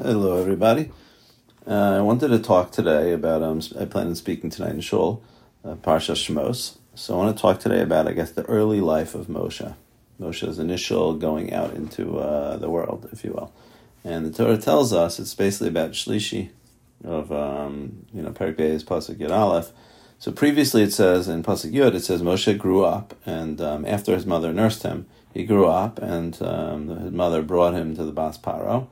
Hello, everybody. Uh, I wanted to talk today about. Um, I plan on speaking tonight in Shul, uh, Parsha Shmos. So I want to talk today about, I guess, the early life of Moshe, Moshe's initial going out into uh, the world, if you will. And the Torah tells us it's basically about Shlishi of um, you know Perik Beis Pasuk Yud Aleph. So previously it says in Pasuk Yud it says Moshe grew up, and um, after his mother nursed him, he grew up, and um, his mother brought him to the Bas Paro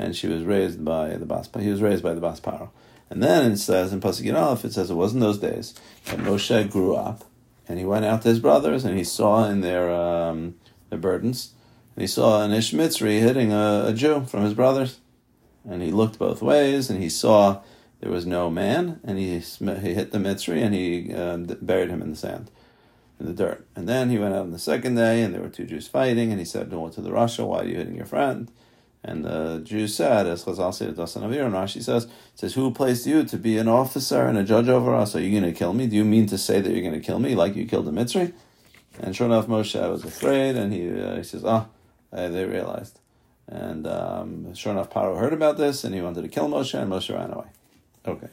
and she was raised by the Bas. He was raised by the Bas Paro. And then it says in Pasuk Aleph, it says it was in those days that Moshe grew up, and he went out to his brothers, and he saw in their um, their burdens, and he saw an Ishmitzri hitting a, a Jew from his brothers, and he looked both ways, and he saw there was no man, and he he hit the Mitzri, and he um, buried him in the sand in the dirt. And then he went out on the second day, and there were two Jews fighting, and he said, "No, to the rasha, why are you hitting your friend?" And the Jew said, as Chazal said, Avir, and Rashi says, says, Who placed you to be an officer and a judge over us? Are you going to kill me? Do you mean to say that you're going to kill me like you killed the Mitzri? And sure enough, Moshe was afraid, and he, uh, he says, Ah, oh, they realized. And um, sure enough, Paro heard about this, and he wanted to kill Moshe, and Moshe ran away. Okay.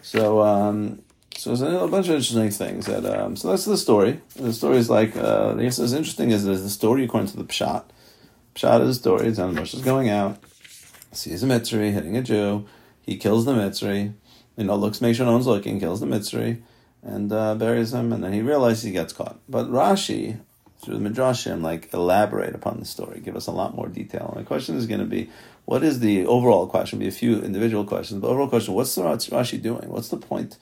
So, um, so there's a bunch of interesting things. That um, So that's the story. The story is like, uh, I guess what's interesting is, is the story according to the Pshat Pshat of the story, it's on Moshe's going out, sees a Mitzri hitting a Jew, he kills the Mitzri, you know, looks, makes sure no one's looking, kills the Mitzri, and uh, buries him, and then he realizes he gets caught. But Rashi, through the Midrashim, like elaborate upon the story, give us a lot more detail. And the question is going to be, what is the overall question? Be a few individual questions, but overall question: What's the Rashi doing? What's the point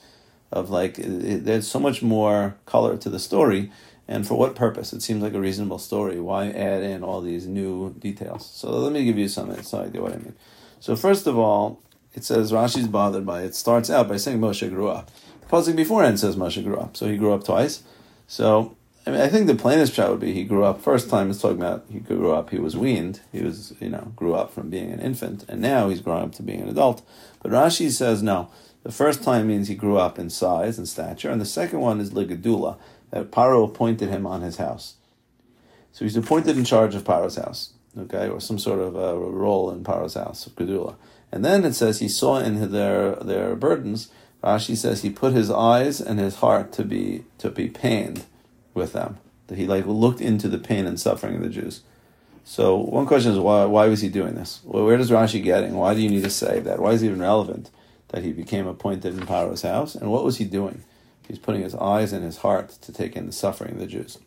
of like? There's so much more color to the story and for what purpose? It seems like a reasonable story. Why add in all these new details? So let me give you some, some idea what I mean. So first of all, it says Rashi's bothered by it. starts out by saying Moshe grew up. Before beforehand says Moshe grew up, so he grew up twice. So I mean, I think the plainest shot would be he grew up. First time it's talking about he grew up. He was weaned. He was you know grew up from being an infant, and now he's growing up to being an adult. But Rashi says no. The first time means he grew up in size and stature, and the second one is ligadula that Paro appointed him on his house. So he's appointed in charge of Paro's house, okay, or some sort of a role in Paro's house of Gedula. And then it says he saw in their their burdens. Rashi says he put his eyes and his heart to be to be pained with them. That he like looked into the pain and suffering of the Jews. So one question is why why was he doing this? Well, where does Rashi getting? Why do you need to say that? Why is it even relevant that he became appointed in Paro's house? And what was he doing? He's putting his eyes and his heart to take in the suffering of the Jews.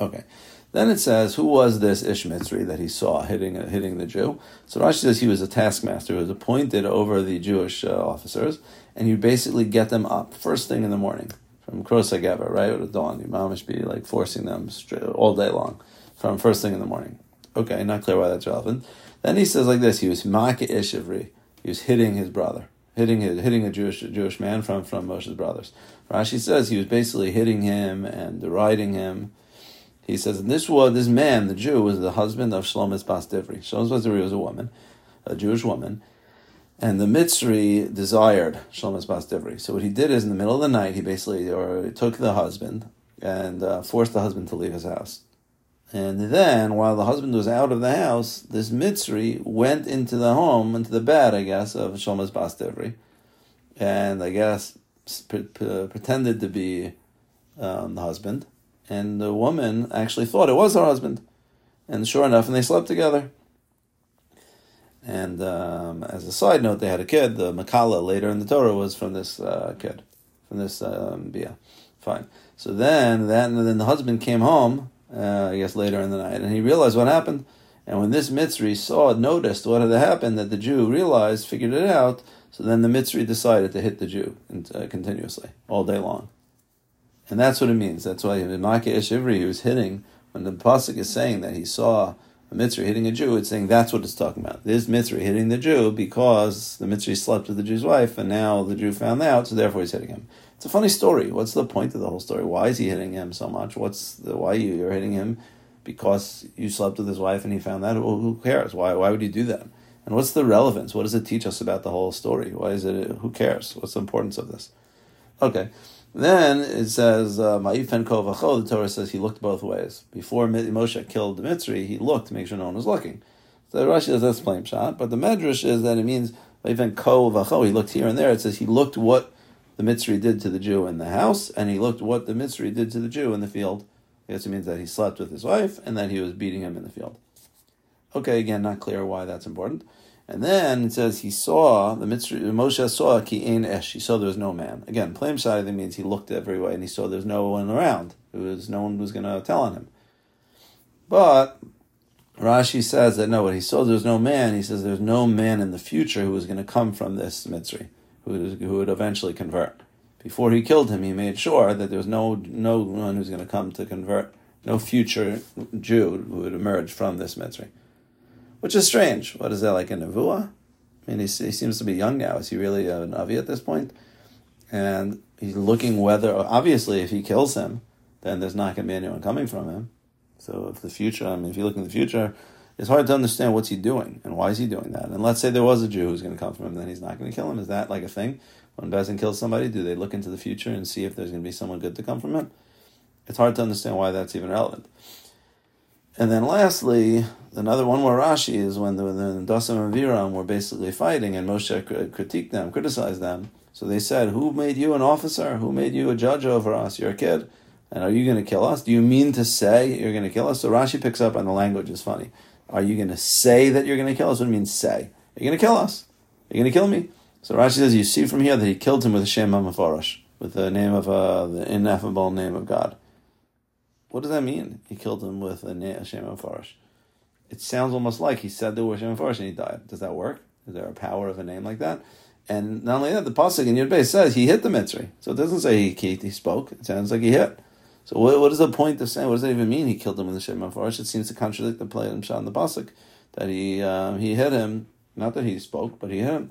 Okay. Then it says, who was this Ish Mitzri that he saw hitting hitting the Jew? So Rashi says he was a taskmaster who was appointed over the Jewish uh, officers, and you basically get them up first thing in the morning from Krosa right, at dawn. You mamish be like forcing them straight, all day long from first thing in the morning. Okay, not clear why that's relevant. Then he says like this: he was Maka Ish Ivri. He was hitting his brother hitting a, hitting a Jewish Jewish man from from Moshe's brothers. Rashi says he was basically hitting him and deriding him. He says and this was this man, the Jew, was the husband of Shlomis Bas Divri. Shlomis Bas Divri was a woman, a Jewish woman, and the Mitzri desired Shlomis Bas Divri. So what he did is in the middle of the night, he basically or took the husband and uh, forced the husband to leave his house. And then, while the husband was out of the house, this Mitzri went into the home, into the bed, I guess, of Shlomis Bas Divri, and I guess pre- pre- pretended to be um, the husband. And the woman actually thought it was her husband. And sure enough, and they slept together. And um, as a side note, they had a kid. The Mekalel later in the Torah was from this uh, kid, from this um, Bia. Fine. So then, that, and then the husband came home uh, I guess later in the night, and he realized what happened. And when this Mitzri saw, noticed what had happened, that the Jew realized, figured it out, so then the Mitzri decided to hit the Jew uh, continuously, all day long. And that's what it means. That's why in Maka Ishivri, he was hitting, when the Pasuk is saying that he saw a Mitzri hitting a Jew, it's saying that's what it's talking about. This Mitzri hitting the Jew because the Mitzri slept with the Jew's wife, and now the Jew found out, so therefore he's hitting him. It's a funny story. What's the point of the whole story? Why is he hitting him so much? What's the why you you're hitting him because you slept with his wife and he found that? Well, who cares? Why why would you do that? And what's the relevance? What does it teach us about the whole story? Why is it? Who cares? What's the importance of this? Okay. Then it says, Ma'ifen uh, the Torah says he looked both ways. Before Moshe killed the Mitzri, he looked to make sure no one was looking. So Rashi says that's plain pshat, but the Medrash is that it means even ko vacho. He looked here and there. It says he looked what the Mitzri did to the Jew in the house, and he looked what the Mitzri did to the Jew in the field. I guess it means that he slept with his wife and that he was beating him in the field. Okay, again, not clear why that's important. And then it says he saw the Mitzri, Moshe saw ki ein ish. He saw there was no man. Again, plain side means he looked every way and he saw there's no one around. It was no one was going to tell on him. But Rashi says that no, when he saw there was no man, he says there's no man in the future who was going to come from this Mitzri, who, who would eventually convert. Before he killed him, he made sure that there was no no one who's going to come to convert, no future Jew who would emerge from this Mitzri which is strange. What is that like a nevuah? I mean, he, he seems to be young now. Is he really an avi at this point? And he's looking whether obviously if he kills him, then there's not going to be anyone coming from him. So if the future, I mean, if you look in the future, it's hard to understand what's he doing and why is he doing that. And let's say there was a Jew who's going to come from him, then he's not going to kill him. Is that like a thing? When Beis Din kills somebody, do they look into the future and see if there's going to be someone good to come from him? It's hard to understand why that's even relevant. And then lastly, another one more Rashi is when the, the and Aviram were basically fighting and Moshe critiqued them, criticized them. So they said, Who made you an officer? Who made you a judge over us? You're a kid. And are you going to kill us? Do you mean to say you're going to kill us? So Rashi picks up on the language, is funny. Are you going to say that you're going to kill us? What do you mean say? Are you going to kill us? Are you going to kill me? So Rashi says, You see from here that he killed him with a Shem HaMefarash, with the name of uh, the ineffable name of God. What does that mean? He killed him with a Hashem Farish. It sounds almost like he said the word Farish and he died. Does that work? Is there a power of a name like that? And not only that, the pasuk in Yud says he hit the Mitzri. So it doesn't say he, he spoke. It sounds like he hit. So what, what is the point of saying? What does that even mean? He killed him in the Shem Farish. It seems to contradict the play in the pasuk that he um, he hit him. Not that he spoke, but he hit him.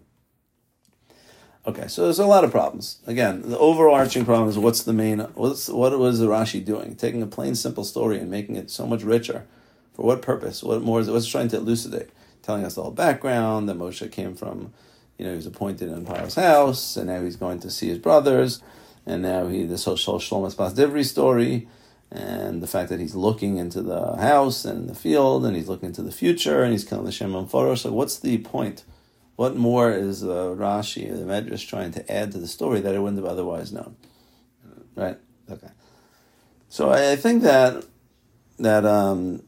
Okay, so there's a lot of problems. Again, the overarching problem is what's the main, what's, what was the Rashi doing? Taking a plain, simple story and making it so much richer. For what purpose? What more is it? What's trying to elucidate? Telling us all the whole background, that Moshe came from, you know, he was appointed in Paro's house, and now he's going to see his brothers, and now he, this whole Shlomo Bas Divri story, and the fact that he's looking into the house and the field, and he's looking into the future, and he's killing the Shem Forosh. So what's the point? What more is uh, Rashi, the Medrash, trying to add to the story that it wouldn't have otherwise known? Right? Okay. So I, I think that that um,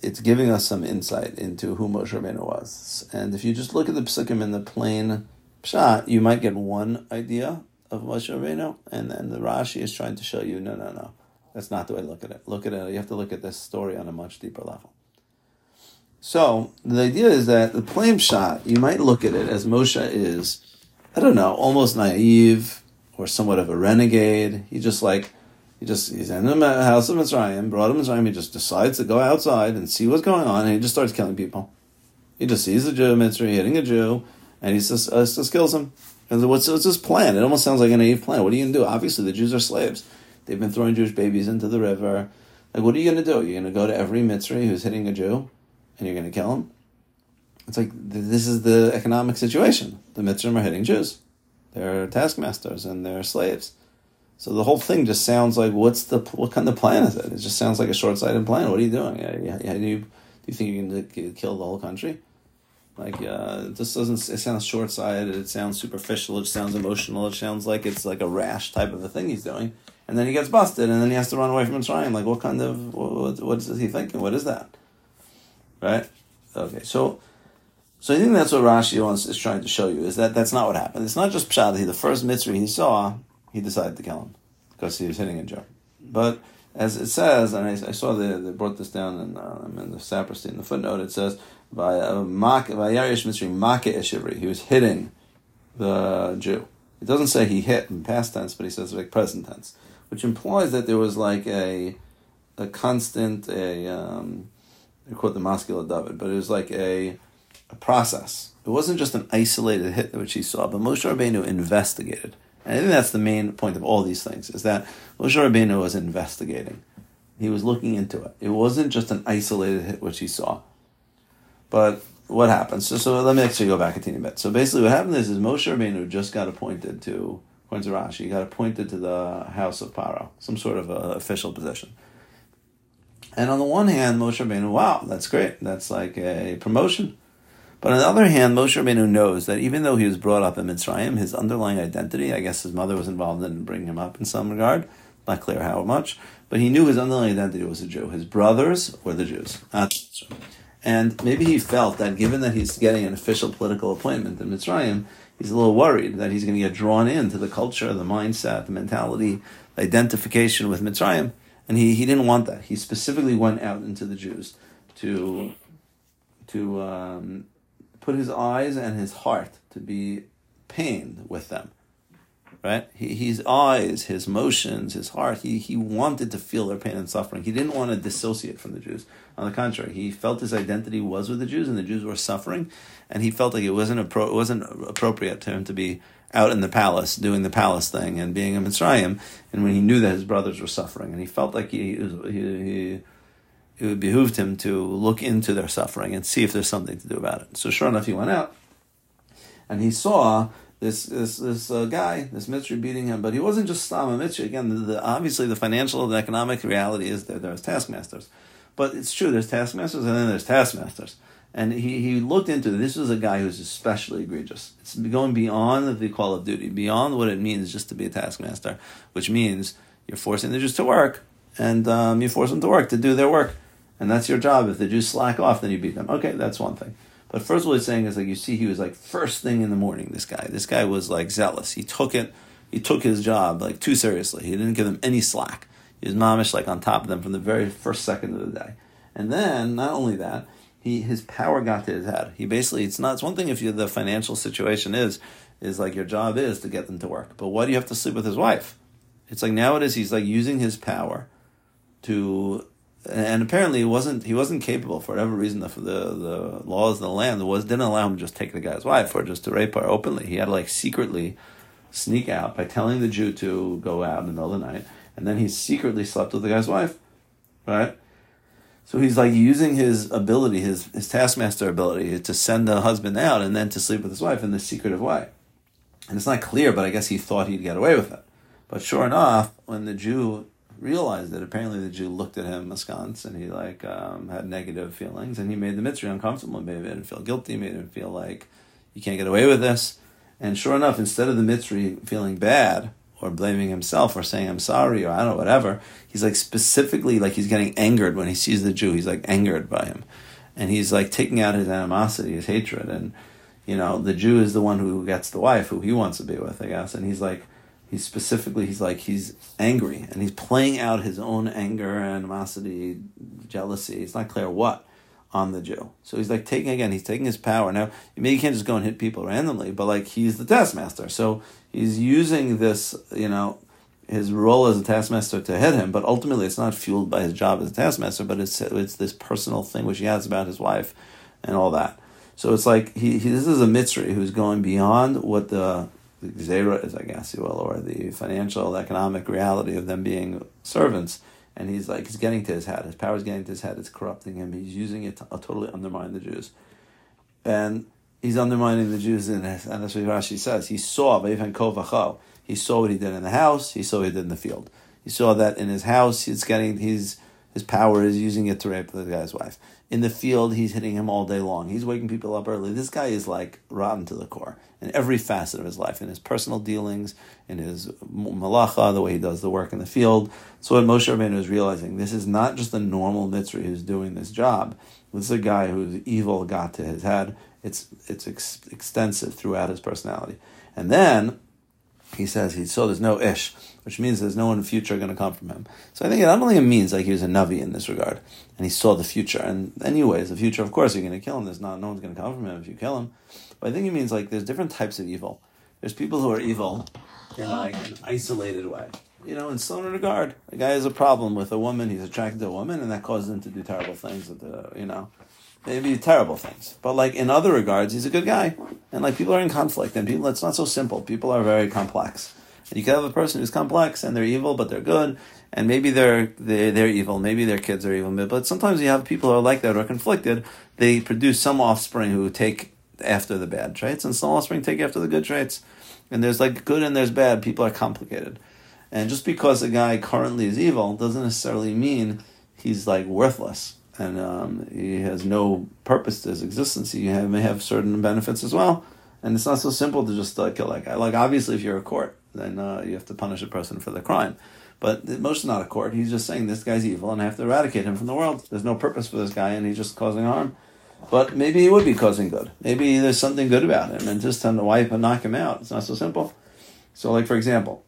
it's giving us some insight into who Moshe Rabbeinu was. And if you just look at the psukim in the plain pshat, you might get one idea of Moshe Rabbeinu, and then the Rashi is trying to show you, no, no, no, that's not the way to look at it. Look at it. You have to look at this story on a much deeper level. So the idea is that the plain pshat, you might look at it as Moshe is, I don't know, almost naive or somewhat of a renegade. He just like, he just, he's in the house of Mitzrayim, brought him Mitzrayim, he just decides to go outside and see what's going on, and he just starts killing people. He just sees a Jew, Mitzrayim, hitting a Jew, and he just, uh, just kills him. And what's, what's plan? It almost sounds like a naive plan. What are you going to do? Obviously, the Jews are slaves. They've been throwing Jewish babies into the river. Like, what are you going to do? You're going to go to every Mitzri who's hitting a Jew? and you're going to kill him. It's like this is the economic situation. The Mitzrim are hitting Jews. They're taskmasters and they're slaves. So the whole thing just sounds like what's the what kind of plan is it? It just sounds like a short sighted plan. What are you doing? How do you do you think you're going to kill the whole country? Like uh, doesn't. It sounds short sighted. It sounds superficial. It sounds emotional. It sounds like it's like a rash type of a thing he's doing. And then he gets busted, and then he has to run away from Mitzrayim. Like what kind of what, what is he thinking? What is that? Right? Okay, so so I think that's what Rashi wants is trying to show you is that that's not what happened. It's not just pshat. He the first mitzvah he saw, he decided to kill him because he was hitting a jar. But as it says, and I, I saw they, they brought this down in, uh, in the Sapirstein, in the footnote, it says, by uh, Yarish Mitzri Make Eshivri, he was hitting the Jew. It doesn't say he hit in past tense, but he says like present tense, which implies that there was like a a constant a um, quote the Maskil David, but it was like a, a process. It wasn't just an isolated hit which he saw, but Moshe Rabbeinu investigated. And I think that's the main point of all these things, is that Moshe Rabbeinu was investigating. He was looking into it. It wasn't just an isolated hit which he saw. But what happened? So, so let me actually go back a teeny bit. So basically what happened is, is Moshe Rabbeinu just got appointed to, according to Rashi, he got appointed to the house of Paro, some sort of official position. And on the one hand, Moshe Rabbeinu, wow, that's great. That's like a promotion. But on the other hand, Moshe Rabbeinu knows that even though he was brought up in Mitzrayim, his underlying identity, I guess his mother was involved in bringing him up in some regard, not clear how much, but he knew his underlying identity was a Jew. His brothers were the Jews. And maybe he felt that given that he's getting an official political appointment in Mitzrayim, he's a little worried that he's going to get drawn into the culture, the mindset, the mentality, the identification with Mitzrayim. And he, he didn't want that. He specifically went out into the Jews to, to um, put his eyes and his heart to be pained with them right? He, his eyes, his motions, his heart, he, he wanted to feel their pain and suffering. He didn't want to dissociate from the Jews. On the contrary, he felt his identity was with the Jews and the Jews were suffering, and he felt like it wasn't, appro- it wasn't appropriate to him to be out in the palace doing the palace thing and being in Mitzrayim, and when he knew that his brothers were suffering, and he felt like he, he, he it would behoove him to look into their suffering and see if there's something to do about it. So sure enough, he went out, and he saw this this this uh, guy, this Mitzri beating him, but he wasn't just Stama Mitzri. Again, the, the, obviously the financial and economic reality is that there's taskmasters, but it's true there's taskmasters and then there's taskmasters. And he, he looked into it. this was a guy who's especially egregious. It's going beyond the call of duty, beyond what it means just to be a taskmaster, which means you're forcing the Jews to work, and um, you force them to work to do their work, and that's your job. If the Jews slack off, then you beat them. Okay, that's one thing. But first of all, he's saying is like you see, he was like first thing in the morning. This guy, this guy was like zealous. He took it, he took his job like too seriously. He didn't give them any slack. He was mamish like on top of them from the very first second of the day. And then not only that, he his power got to his head. He basically it's not it's one thing if you the financial situation is is like your job is to get them to work, but why do you have to sleep with his wife? It's like nowadays he's like using his power to and apparently he wasn't he wasn't capable for whatever reason the the, the laws of the land was didn't allow him to just take the guy's wife or just to rape her openly. He had to like secretly sneak out by telling the Jew to go out in the middle of the night, and then he secretly slept with the guy's wife, right? So he's like using his ability, his his taskmaster ability, to send the husband out and then to sleep with his wife in this secretive way. And it's not clear, but I guess he thought he'd get away with it. But sure enough, when the Jew realized that apparently the Jew looked at him askance and he like um, had negative feelings and he made the Mitzri uncomfortable and made him feel guilty, made him feel like you can't get away with this. And sure enough, instead of the Mitzri feeling bad or blaming himself or saying I'm sorry or I don't know whatever, he's like specifically like he's getting angered when he sees the Jew. He's like angered by him, and he's like taking out his animosity, his hatred, and you know the Jew is the one who gets the wife who he wants to be with, I guess, and he's like he's specifically he's like he's angry and he's playing out his own anger animosity jealousy. It's not clear what on the jew. So he's like taking again he's taking his power. Now maybe you can't just go and hit people randomly but like he's the taskmaster. So he's using this you know his role as a taskmaster to hit him but ultimately it's not fueled by his job as a taskmaster but it's it's this personal thing which he has about his wife and all that. So it's like he, he this is a mitzri who's going beyond what the the is, I guess you will, or the financial, economic reality of them being servants. And he's like, he's getting to his head. His power is getting to his head. It's corrupting him. He's using it to uh, totally undermine the Jews. And he's undermining the Jews, in, this. and that's what Rashi says. He saw, he saw what he did in the house, he saw what he did in the field. He saw that in his house, he's getting, he's, his power is using it to rape the guy's wife. In the field, he's hitting him all day long. He's waking people up early. This guy is like rotten to the core in every facet of his life, in his personal dealings, in his malacha, the way he does the work in the field. So what Moshe Rabbeinu is realizing, this is not just a normal mitzri who's doing this job. This is a guy whose evil got to his head. It's it's ex- extensive throughout his personality. And then he says he so there's no ish, which means there's no one in the future going to come from him. So I think it not only means like he was a navi in this regard, and he saw the future. And anyways, the future, of course, you're going to kill him. There's not no one's going to come from him if you kill him. But I think it means like there's different types of evil. There's people who are evil in like an isolated way. You know, in some regard, a guy has a problem with a woman. He's attracted to a woman, and that causes him to do terrible things. You know, maybe terrible things. But like in other regards, he's a good guy. And like people are in conflict and people it's not so simple. People are very complex. You can have a person who's complex and they're evil but they're good. And maybe they're they're, they're evil, maybe their kids are evil, but sometimes you have people who are like that, who are conflicted. They produce some offspring who take after the bad traits, and some offspring take after the good traits. And there's like good and there's bad. People are complicated. And just because a guy currently is evil doesn't necessarily mean he's like worthless and um, he has no purpose to his existence. He may have certain benefits as well, and it's not so simple to just uh, kill that guy. Like obviously, if you're a court, then uh, you have to punish a person for the crime. But Moshe is not a court. He's just saying this guy's evil, and I have to eradicate him from the world. There's no purpose for this guy, and he's just causing harm. But maybe he would be causing good. Maybe there's something good about him, and just tend to wipe and knock him out. It's not so simple. So, like for example,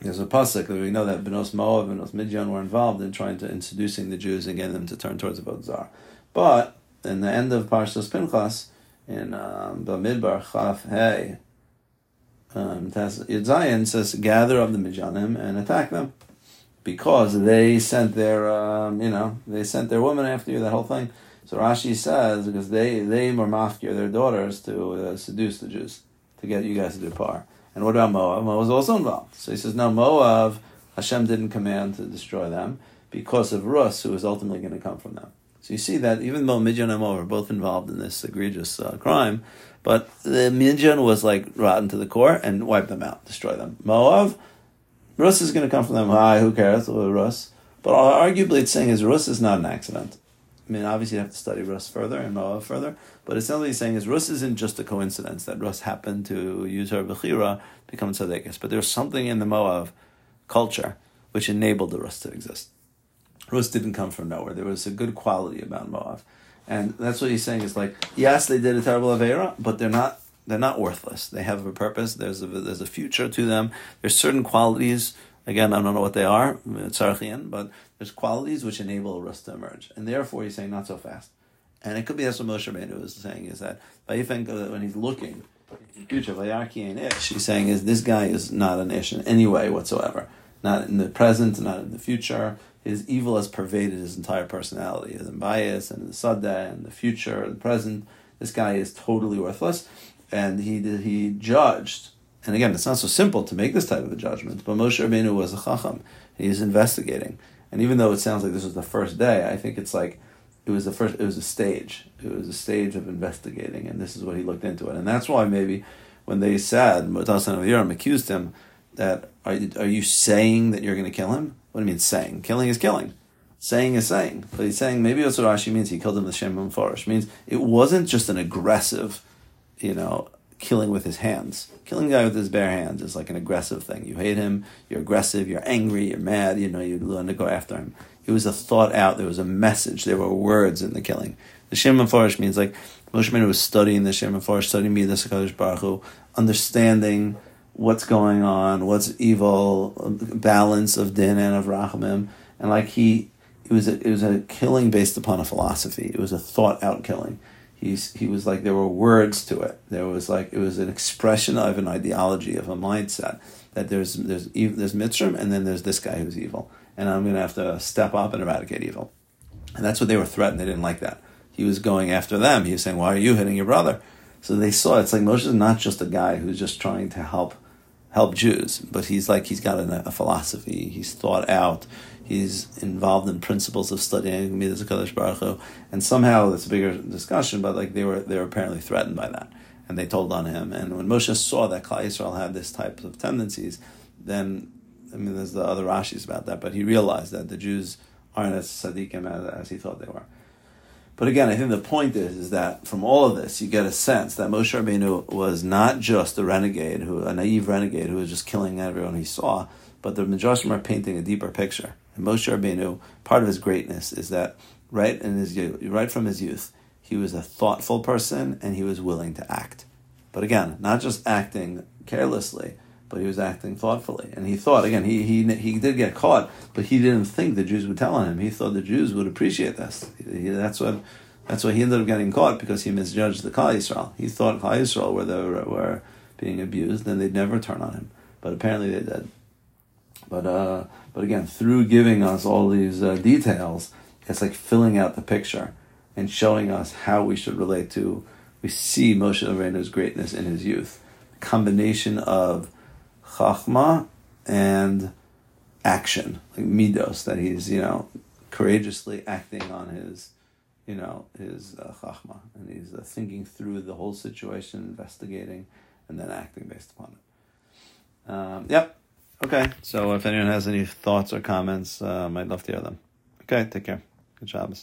there's a pasuk that we know that Benos Moab and Benos Midian were involved in trying to introducing the Jews and getting them to turn towards the Avodah But in the end of Parshas Pinchas, in um, Bamidbar Chaf Hey, um, Yud says, gather up the Midianim and attack them because they sent their, um, you know, they sent their women after you. That whole thing. So Rashi says because they they were mafkir their daughters to uh, seduce the Jews to get you guys to do par. And what about Moab? Moab was also involved. So he says, no, Moab, Hashem didn't command to destroy them because of Rus, who was ultimately going to come from them. So you see that even though Midian and Moab are both involved in this egregious uh, crime, but the Midian was like rotten to the core and wiped them out, destroy them. Moav, Rus is going to come from them. Hi, who cares? Rus. But arguably, it's saying is Rus is not an accident. I mean, obviously, you have to study Rus further and Moav further, but essentially he's saying is Rus isn't just a coincidence that Rus happened to use her Bechira, become Tzadekis, but there's something in the Moav culture which enabled the Rus to exist. Rus didn't come from nowhere. There was a good quality about Moab. And that's what he's saying is like, yes, they did a terrible Avera, but they're not they're not worthless. They have a purpose. There's a there's a future to them. There's certain qualities Again, I don't know what they are, tzarchian, but there's qualities which enable Rus to emerge. And therefore, he's saying not so fast. And it could be that's what Moshe Rabbeinu is saying, is that when he's looking, future, he's saying is this guy is not an Ish in any way whatsoever. Not in the present, not in the future. His evil has pervaded his entire personality, his bayis and the sadeh and the future, and the present. This guy is totally worthless. And he he judged and again, it's not so simple to make this type of a judgment, but Moshe Rabbeinu was a chacham. He's investigating. And even though it sounds like this was the first day, I think it's like it was the first it was a stage. It was a stage of investigating, and this is what he looked into it. And that's why maybe when they said Motasan of accused him that are, are you saying that you're going to kill him? What do you mean saying? Killing is killing. Saying is saying. But he's saying maybe that's what Rashi means. He killed him with Shem Farish. Means it wasn't just an aggressive, you know, killing with his hands. Killing a guy with his bare hands is like an aggressive thing. You hate him, you're aggressive, you're angry, you're mad, you know, you learn to go after him. It was a thought out, there was a message, there were words in the killing. The Shem Farish means like Moshe Rabbeinu was studying the Shem Farish, studying Midas HaKadosh Baruch Hu, understanding what's going on, what's evil, balance of din and of rachamim, and like he, it was a, it was a killing based upon a philosophy. It was a thought out killing he's he was like there were words to it. There was like it was an expression of an ideology of a mindset that there's there's there's Mitzrim and then there's this guy who's evil, and I'm to have to step up and eradicate evil, and that's what they were threatened. They didn't like that. He was going after them. He was saying, "Why are you hitting your brother?" So they saw it's like Moshe is not just a guy who's just trying to help help Jews, but he's like he's got a, a philosophy. He's thought out. He's involved in principles of studying Midas Baruch Hu, and somehow it's a bigger discussion. But like they were, they were apparently threatened by that, and they told on him. And when Moshe saw that Klal Yisrael had this type of tendencies, then I mean, there's the other Rashi's about that. But he realized that the Jews aren't as tzaddikim as, as he thought they were. But again, I think the point is, is that from all of this, you get a sense that Moshe Rabbeinu was not just a renegade, who a naive renegade who was just killing everyone he saw, but the Midrashim are painting a deeper picture. And Moshe Rabbeinu, part of his greatness is that right in his right from his youth, he was a thoughtful person and he was willing to act. But again, not just acting carelessly, but he was acting thoughtfully. And he thought again, he he he did get caught, but he didn't think the Jews would tell on him. He thought the Jews would appreciate this. He, that's what that's why he ended up getting caught because he misjudged the Klal Yisrael. He thought Klal Yisrael were the, were being abused, and they'd never turn on him. But apparently they did. But uh, but again, through giving us all these uh, details, it's like filling out the picture and showing us how we should relate to. We see Moshe Rabbeinu's greatness in his youth, combination of chachma and action, like midos, that he's you know courageously acting on his you know his uh, chachma, and he's uh, thinking through the whole situation, investigating, and then acting based upon it. Um, yep. Okay, so if anyone has any thoughts or comments, um, I'd love to hear them. Okay, take care. Good job.